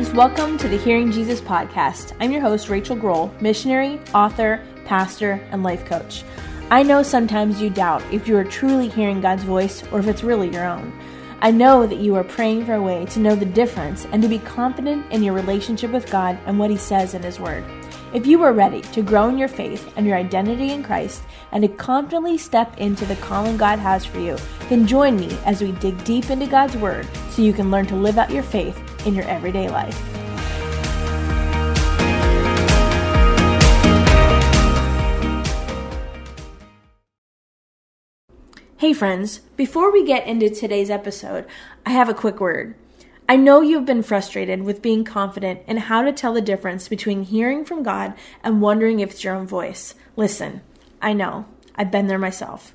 friends. Welcome to the Hearing Jesus podcast. I'm your host, Rachael Groll, missionary, author, pastor, and life coach. I know sometimes you doubt if you are truly hearing God's voice or if it's really your own. I know that you are praying for a way to know the difference and to be confident in your relationship with God and what He says in His Word. If you are ready to grow in your faith and your identity in Christ and to confidently step into the calling God has for you, then join me as we dig deep into God's Word so you can learn to live out your faith in your everyday life. Hey, friends, before we get into today's episode, I have a quick word. I know you've been frustrated with being confident in how to tell the difference between hearing from God and wondering if it's your own voice. Listen, I know. I've been there myself.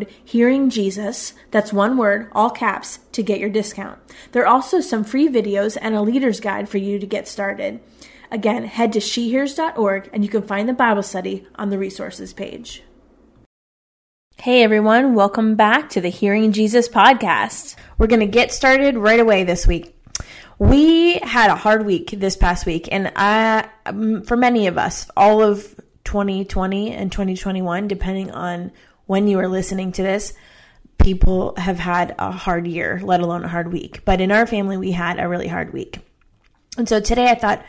code Hearing Jesus, that's one word, all caps, to get your discount. There are also some free videos and a leader's guide for you to get started. Again, head to shehears.org and you can find the Bible study on the resources page. Hey everyone, welcome back to the Hearing Jesus podcast. We're going to get started right away this week. We had a hard week this past week, and I, um, for many of us, all of 2020 and 2021, depending on when you are listening to this, people have had a hard year, let alone a hard week. But in our family, we had a really hard week. And so today I thought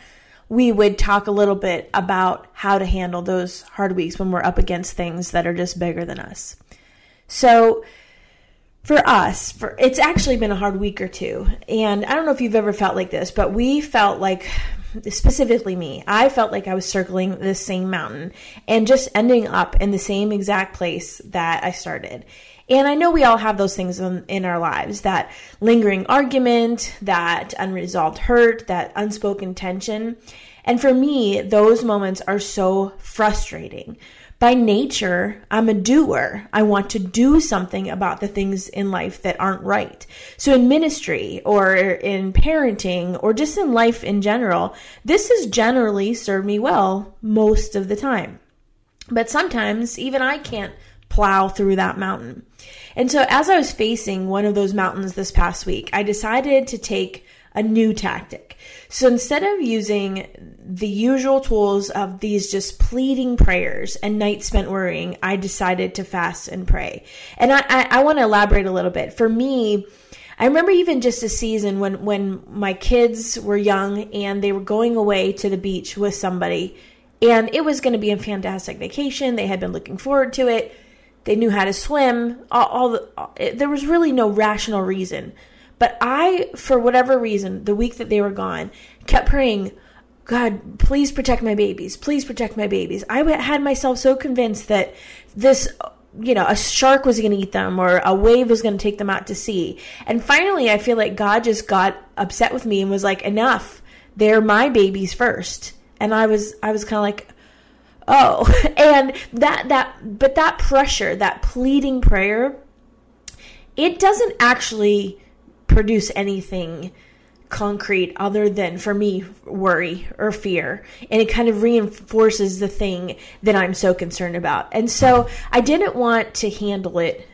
we would talk a little bit about how to handle those hard weeks when we're up against things that are just bigger than us. So, for us, for it's actually been a hard week or two. And I don't know if you've ever felt like this, but we felt like specifically me, I felt like I was circling the same mountain and just ending up in the same exact place that I started. And I know we all have those things in, in, our lives that lingering argument, that unresolved hurt, that unspoken tension. And for me, those moments are so frustrating by nature, I'm a doer. I want to do something about the things in life that aren't right. So in ministry or in parenting or just in life in general, this has generally served me well most of the time. But sometimes even I can't plow through that mountain. And so as I was facing one of those mountains this past week, I decided to take a new tactic. So instead of using the usual tools of these just pleading prayers and nights spent worrying, I decided to fast and pray. And I, I, I want to elaborate a little bit. For me, I remember even just a season when, when my kids were young and they were going away to the beach with somebody and it was going to be a fantastic vacation. They had been looking forward to it. They knew how to swim. All, all the, all, it, there was really no rational reason but I, for whatever reason, the week that they were gone, kept praying, God, please protect my babies. Please protect my babies. I had myself so convinced that this, you know, a shark was going to eat them or a wave was going to take them out to sea. And finally, I feel like God just got upset with me and was like, enough. They're my babies first. And I was, I was kind of like, oh, and that, that, but that pressure, that pleading prayer, it doesn't actually produce anything concrete other than for me worry or fear and it kind of reinforces the thing that I'm so concerned about. And so I didn't want to handle it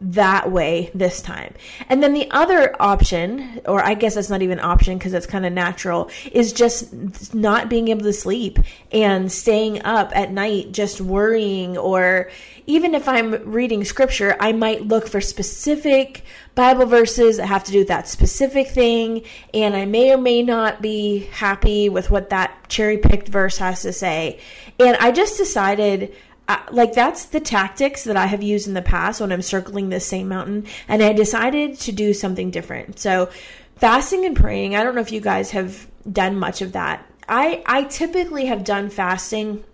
that way this time. And then the other option, or I guess that's not even option because it's kind of natural, is just not being able to sleep and staying up at night just worrying. Or even if I'm reading scripture, I might look for specific Bible verses that have to do with that specific thing. And I may or may not be happy with what that cherry picked verse has to say. And I just decided uh, like that's the tactics that I have used in the past when I'm circling this same mountain, and I decided to do something different. So fasting and praying, I don't know if you guys have done much of that. I I typically have done fasting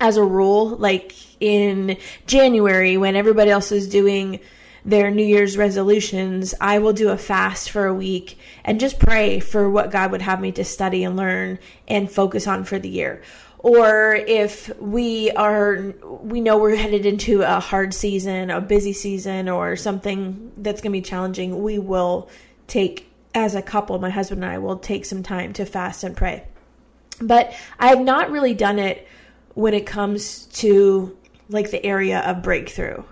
as a rule like in January when everybody else is doing their New Year's resolutions, I will do a fast for a week and just pray for what God would have me to study and learn and focus on for the year. Or if we are, we know we're headed into a hard season, a busy season, or something that's going to be challenging, we will take, as a couple, my husband and I will take some time to fast and pray. But I have not really done it when it comes to like the area of breakthrough.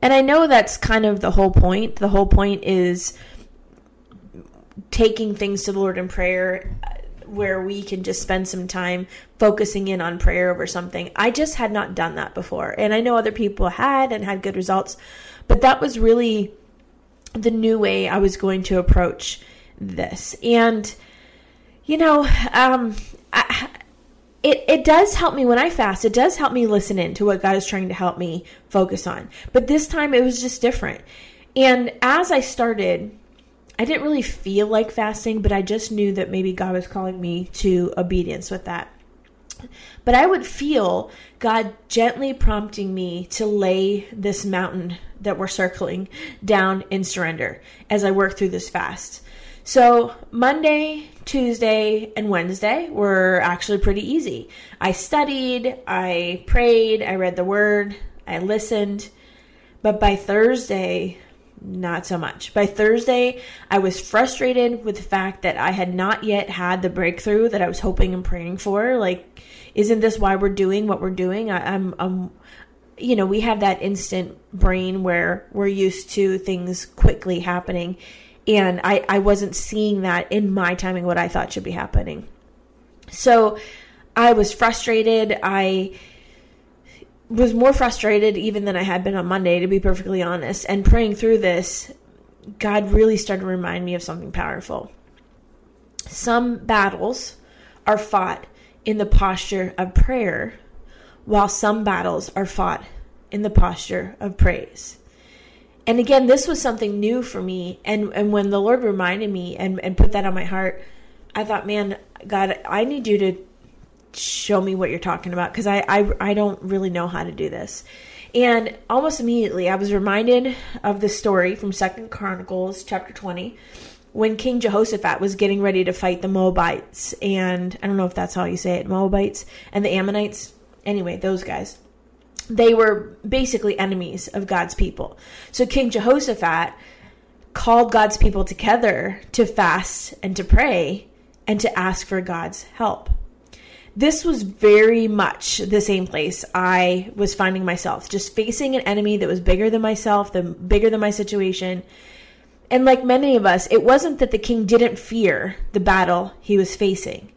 And I know that's kind of the whole point. The whole point is taking things to the Lord in prayer where we can just spend some time focusing in on prayer over something. I just had not done that before. And I know other people had and had good results, but that was really the new way I was going to approach this. And, you know, um, it, it does help me when I fast. It does help me listen in to what God is trying to help me focus on. But this time it was just different. And as I started, I didn't really feel like fasting, but I just knew that maybe God was calling me to obedience with that. But I would feel God gently prompting me to lay this mountain that we're circling down in surrender as I work through this fast. So Monday, Tuesday, and Wednesday were actually pretty easy. I studied, I prayed, I read the word, I listened. But by Thursday, not so much. By Thursday, I was frustrated with the fact that I had not yet had the breakthrough that I was hoping and praying for. Like, isn't this why we're doing what we're doing? I, I'm, I'm, you know, we have that instant brain where we're used to things quickly happening and I, I wasn't seeing that in my timing what I thought should be happening. So I was frustrated. I was more frustrated even than I had been on Monday, to be perfectly honest. And praying through this, God really started to remind me of something powerful. Some battles are fought in the posture of prayer, while some battles are fought in the posture of praise and again, this was something new for me. And, and when the Lord reminded me and, and put that on my heart, I thought, man, God, I need you to show me what you're talking about because I, I, I don't really know how to do this. And almost immediately, I was reminded of the story from Second Chronicles chapter 20 when King Jehoshaphat was getting ready to fight the Moabites. And I don't know if that's how you say it Moabites and the Ammonites. Anyway, those guys they were basically enemies of God's people. So King Jehoshaphat called God's people together to fast and to pray and to ask for God's help. This was very much the same place I was finding myself, just facing an enemy that was bigger than myself, the bigger than my situation. And like many of us, it wasn't that the king didn't fear the battle he was facing.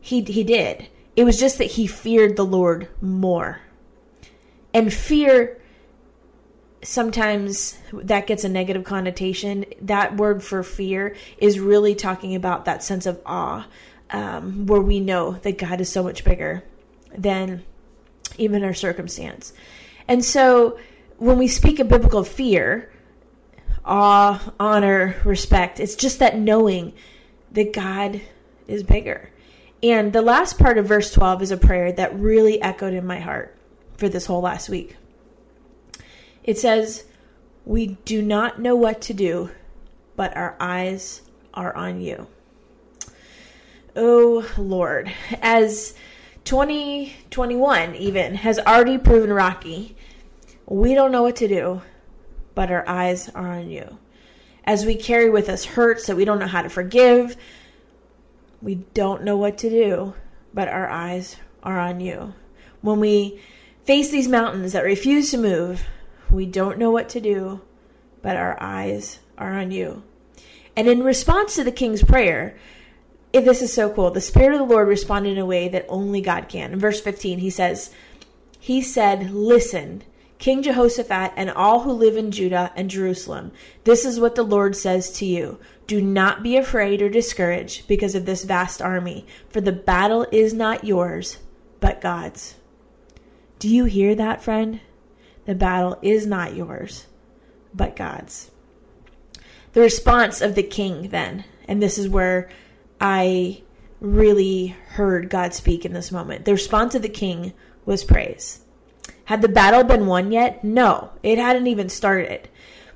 He he did. It was just that he feared the Lord more. And fear sometimes that gets a negative connotation. That word for fear is really talking about that sense of awe, um, where we know that God is so much bigger than even our circumstance. And so when we speak of biblical fear, awe, honor, respect, it's just that knowing that God is bigger. And the last part of verse 12 is a prayer that really echoed in my heart for this whole last week. It says, We do not know what to do, but our eyes are on you. Oh Lord, as 2021 even has already proven rocky, we don't know what to do, but our eyes are on you. As we carry with us hurts that we don't know how to forgive, we don't know what to do, but our eyes are on you. When we face these mountains that refuse to move. We don't know what to do, but our eyes are on you. And in response to the king's prayer, if this is so cool, the Spirit of the Lord responded in a way that only God can. In verse 15, he says, He said, Listen, King Jehoshaphat and all who live in Judah and Jerusalem, this is what the Lord says to you. Do not be afraid or discouraged because of this vast army, for the battle is not yours, but God's. Do you hear that, friend? The battle is not yours, but God's. The response of the king then, and this is where I really heard God speak in this moment. The response of the king was praise. Had the battle been won yet? No, it hadn't even started.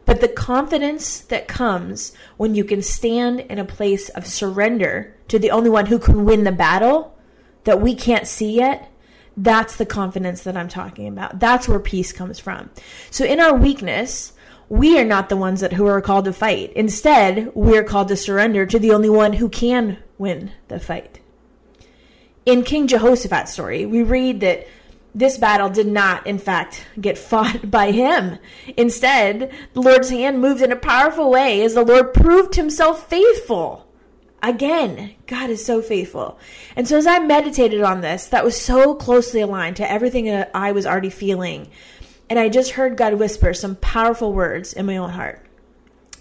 But the confidence that comes when you can stand in a place of surrender to the only one who can win the battle that we can't see yet, that's the confidence that I'm talking about. That's where peace comes from. So in our weakness, we are not the ones that who are called to fight. Instead, we are called to surrender to the only one who can win the fight. In King Jehoshaphat's story, we read that this battle did not, in fact, get fought by him. Instead, the Lord's hand moved in a powerful way as the Lord proved himself faithful. Again, God is so faithful. And so as I meditated on this, that was so closely aligned to everything that I was already feeling. And I just heard God whisper some powerful words in my own heart.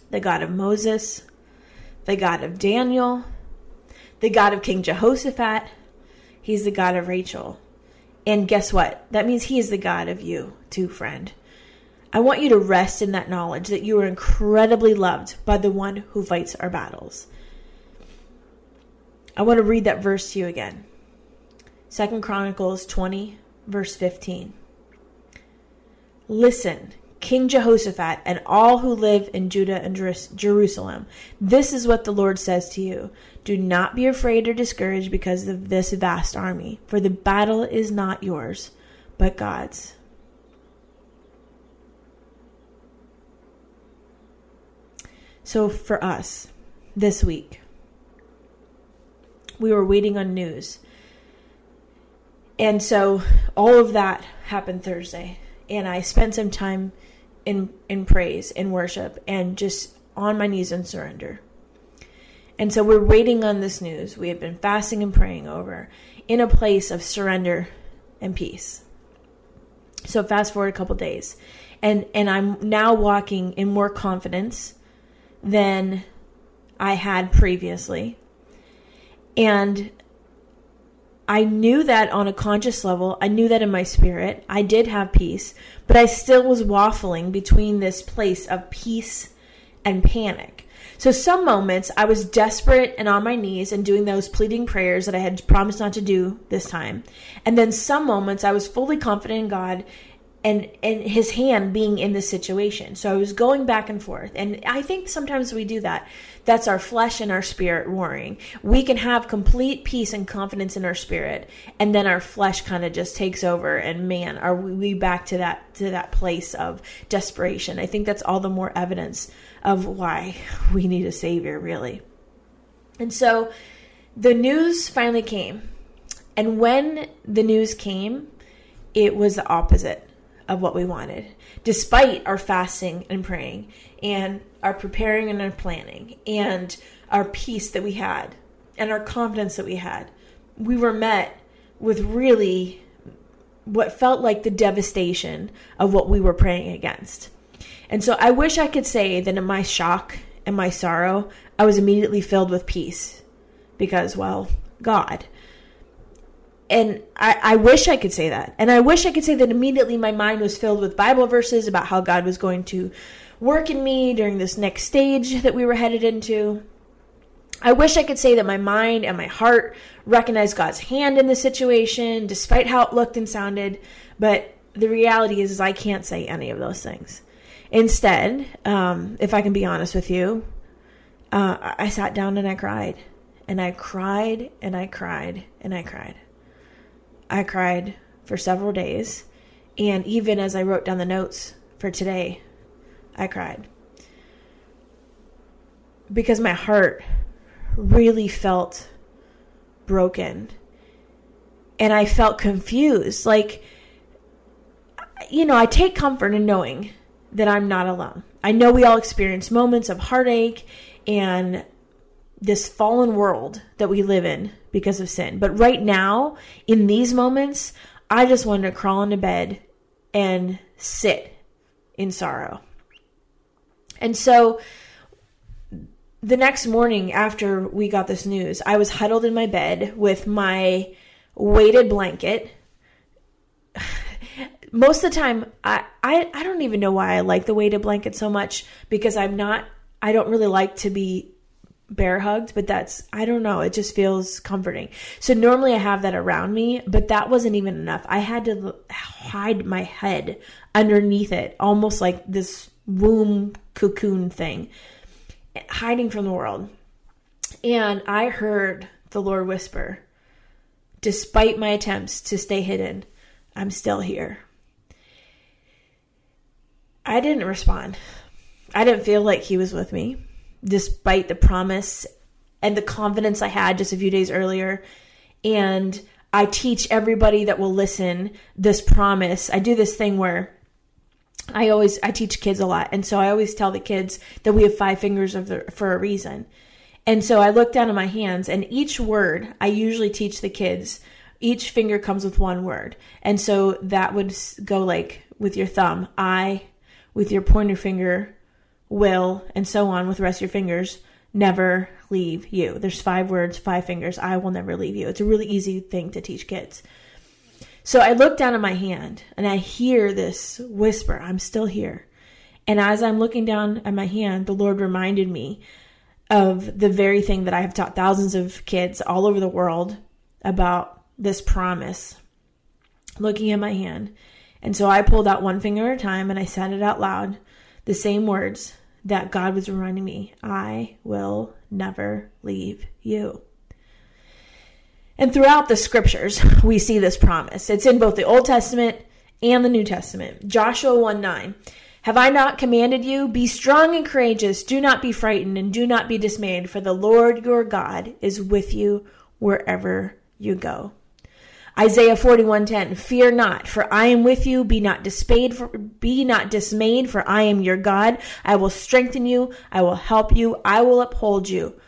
The God of Moses, the God of Daniel, the God of King Jehoshaphat, he's the God of Rachael. And guess what? That means He is the God of you, too, friend. I want you to rest in that knowledge that you are incredibly loved by the one who fights our battles. I want to read that verse to you again. Second Chronicles 20, verse 15. Listen, King Jehoshaphat, and all who live in Judah and Jerusalem. This is what the Lord says to you Do not be afraid or discouraged because of this vast army, for the battle is not yours, but God's. So, for us this week, we were waiting on news. And so all of that happened Thursday. And I spent some time in in praise in worship and just on my knees in surrender. And so we're waiting on this news. We have been fasting and praying over in a place of surrender and peace. So fast forward a couple days. And and I'm now walking in more confidence than I had previously. And I knew that on a conscious level. I knew that in my spirit. I did have peace, but I still was waffling between this place of peace and panic. So some moments I was desperate and on my knees and doing those pleading prayers that I had promised not to do this time. And then some moments I was fully confident in God and and his hand being in the situation. So I was going back and forth. And I think sometimes we do that. That's our flesh and our spirit warring. We can have complete peace and confidence in our spirit, and then our flesh kind of just takes over and man, are we back to that to that place of desperation. I think that's all the more evidence of why we need a savior really. And so the news finally came. And when the news came, it was the opposite of what we wanted, despite our fasting and praying and our preparing and our planning and our peace that we had and our confidence that we had. We were met with really what felt like the devastation of what we were praying against. And so I wish I could say that in my shock and my sorrow, I was immediately filled with peace because, well, God and I, I wish I could say that. And I wish I could say that immediately my mind was filled with Bible verses about how God was going to work in me during this next stage that we were headed into. I wish I could say that my mind and my heart recognized God's hand in the situation, despite how it looked and sounded. But the reality is, is I can't say any of those things. Instead, um, if I can be honest with you, uh, I sat down and I cried. And I cried and I cried and I cried. I cried for several days. And even as I wrote down the notes for today, I cried. Because my heart really felt broken. And I felt confused. Like, you know, I take comfort in knowing that I'm not alone. I know we all experience moments of heartache and this fallen world that we live in because of sin. But right now, in these moments, I just want to crawl into bed and sit in sorrow. And so the next morning after we got this news, I was huddled in my bed with my weighted blanket. Most of the time, I, I, I don't even know why I like the weighted blanket so much because I'm not I don't really like to be bear hugged, but that's, I don't know, it just feels comforting. So normally I have that around me, but that wasn't even enough. I had to hide my head underneath it, almost like this womb cocoon thing, hiding from the world. And I heard the Lord whisper, despite my attempts to stay hidden, I'm still here. I didn't respond. I didn't feel like he was with me, despite the promise and the confidence I had just a few days earlier. And I teach everybody that will listen this promise. I do this thing where I always I teach kids a lot, and so I always tell the kids that we have five fingers the, for a reason. And so I look down at my hands, and each word I usually teach the kids. Each finger comes with one word, and so that would go like with your thumb, I, with your pointer finger, will, and so on with the rest of your fingers, never leave you. There's five words, five fingers. I will never leave you. It's a really easy thing to teach kids. So I look down at my hand and I hear this whisper, I'm still here. And as I'm looking down at my hand, the Lord reminded me of the very thing that I have taught thousands of kids all over the world about this promise. Looking at my hand. And so I pulled out one finger at a time and I said it out loud the same words that God was reminding me I will never leave you. And throughout the scriptures, we see this promise. It's in both the Old Testament and the New Testament. Joshua 1 9. Have I not commanded you? Be strong and courageous. Do not be frightened and do not be dismayed, for the Lord your God is with you wherever you go. Isaiah 41:10 Fear not for I am with you be not dismayed for be not dismayed for I am your God I will strengthen you I will help you I will uphold you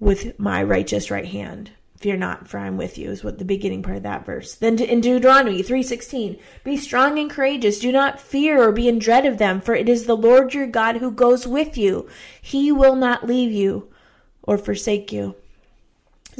with my righteous right hand Fear not, for I'm with you, is what the beginning part of that verse. Then in Deuteronomy 3.16, Be strong and courageous. Do not fear or be in dread of them, for it is the Lord your God who goes with you. He will not leave you or forsake you.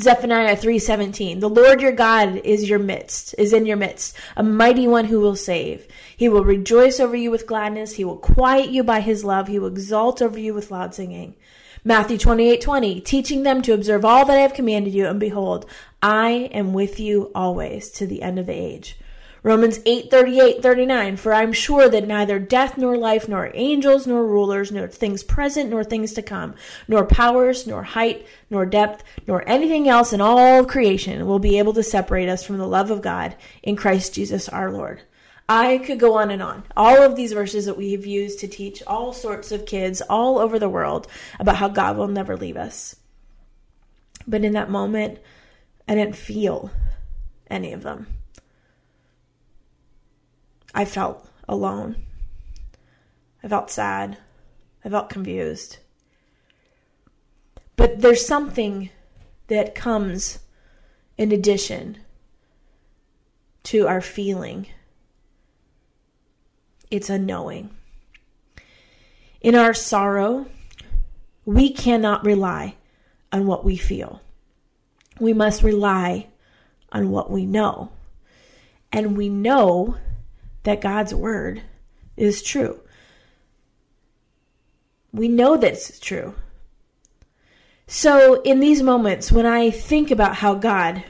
Zephaniah 3:17 The Lord your God is your midst is in your midst a mighty one who will save. He will rejoice over you with gladness. He will quiet you by his love. He will exalt over you with loud singing. Matthew 28:20 20, teaching them to observe all that I have commanded you and behold I am with you always to the end of the age Romans 8, 38, 39. For I'm sure that neither death nor life, nor angels nor rulers, nor things present nor things to come, nor powers, nor height, nor depth, nor anything else in all creation will be able to separate us from the love of God in Christ Jesus our Lord. I could go on and on. All of these verses that we have used to teach all sorts of kids all over the world about how God will never leave us. But in that moment, I didn't feel any of them. I felt alone. I felt sad. I felt confused. But there's something that comes in addition to our feeling it's a knowing. In our sorrow, we cannot rely on what we feel. We must rely on what we know. And we know that God's word is true. We know that it's true. So, in these moments, when I think about how God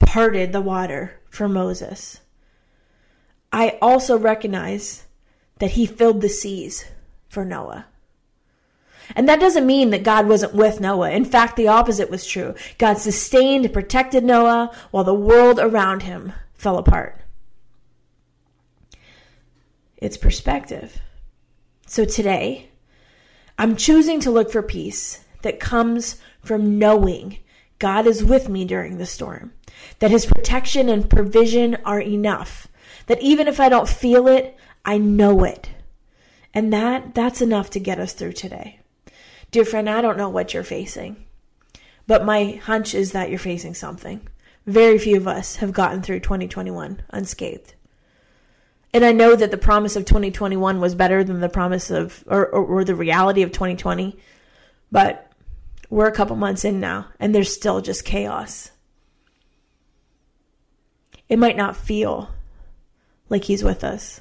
parted the water for Moses, I also recognize that he filled the seas for Noah. And that doesn't mean that God wasn't with Noah. In fact, the opposite was true. God sustained and protected Noah while the world around him fell apart its perspective. So today, I'm choosing to look for peace that comes from knowing God is with me during the storm, that his protection and provision are enough, that even if I don't feel it, I know it. And that that's enough to get us through today. Dear friend, I don't know what you're facing, but my hunch is that you're facing something. Very few of us have gotten through 2021 unscathed. And I know that the promise of 2021 was better than the promise of, or, or, or the reality of 2020. But we're a couple months in now, and there's still just chaos. It might not feel like He's with us,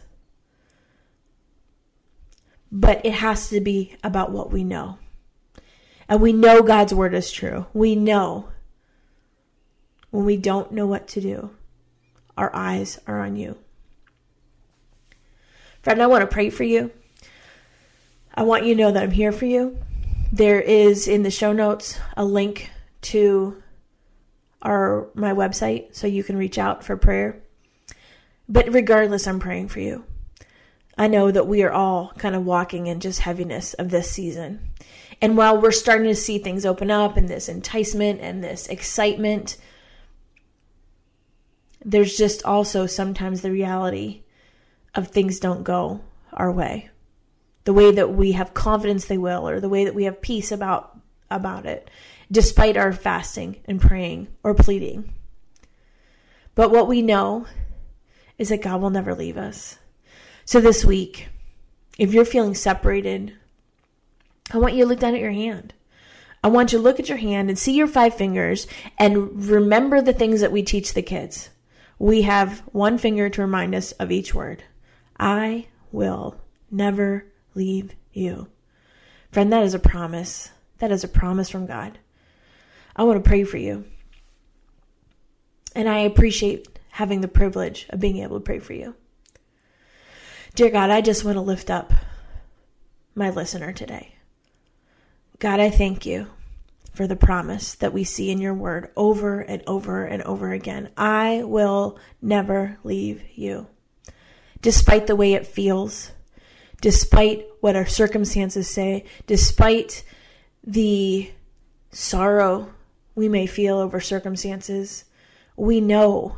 but it has to be about what we know. And we know God's word is true. We know when we don't know what to do, our eyes are on you. Friend, I want to pray for you. I want you to know that I'm here for you. There is in the show notes a link to our my website so you can reach out for prayer. But regardless, I'm praying for you. I know that we are all kind of walking in just heaviness of this season. And while we're starting to see things open up and this enticement and this excitement, there's just also sometimes the reality of things don't go our way. The way that we have confidence they will or the way that we have peace about about it despite our fasting and praying or pleading. But what we know is that God will never leave us. So this week, if you're feeling separated, I want you to look down at your hand. I want you to look at your hand and see your five fingers and remember the things that we teach the kids. We have one finger to remind us of each word. I will never leave you. Friend, that is a promise. That is a promise from God. I want to pray for you. And I appreciate having the privilege of being able to pray for you. Dear God, I just want to lift up my listener today. God, I thank you for the promise that we see in your word over and over and over again. I will never leave you. Despite the way it feels, despite what our circumstances say, despite the sorrow we may feel over circumstances, we know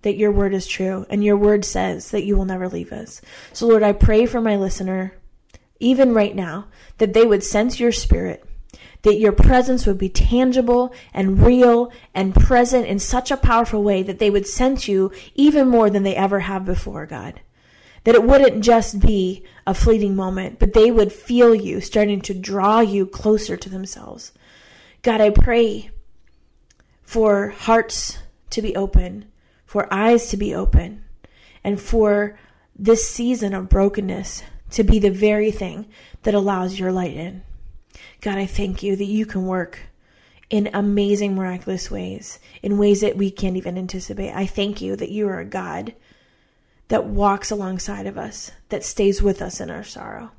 that your word is true and your word says that you will never leave us. So, Lord, I pray for my listener, even right now, that they would sense your spirit, that your presence would be tangible and real and present in such a powerful way that they would sense you even more than they ever have before, God. That it wouldn't just be a fleeting moment, but they would feel you starting to draw you closer to themselves. God, I pray for hearts to be open, for eyes to be open, and for this season of brokenness to be the very thing that allows your light in. God, I thank you that you can work in amazing, miraculous ways, in ways that we can't even anticipate. I thank you that you are a God that walks alongside of us, that stays with us in our sorrow.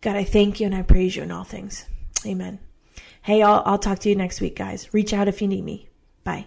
God, I thank you and I praise you in all things. Amen. Hey, I'll, I'll talk to you next week, guys. Reach out if you need me. Bye.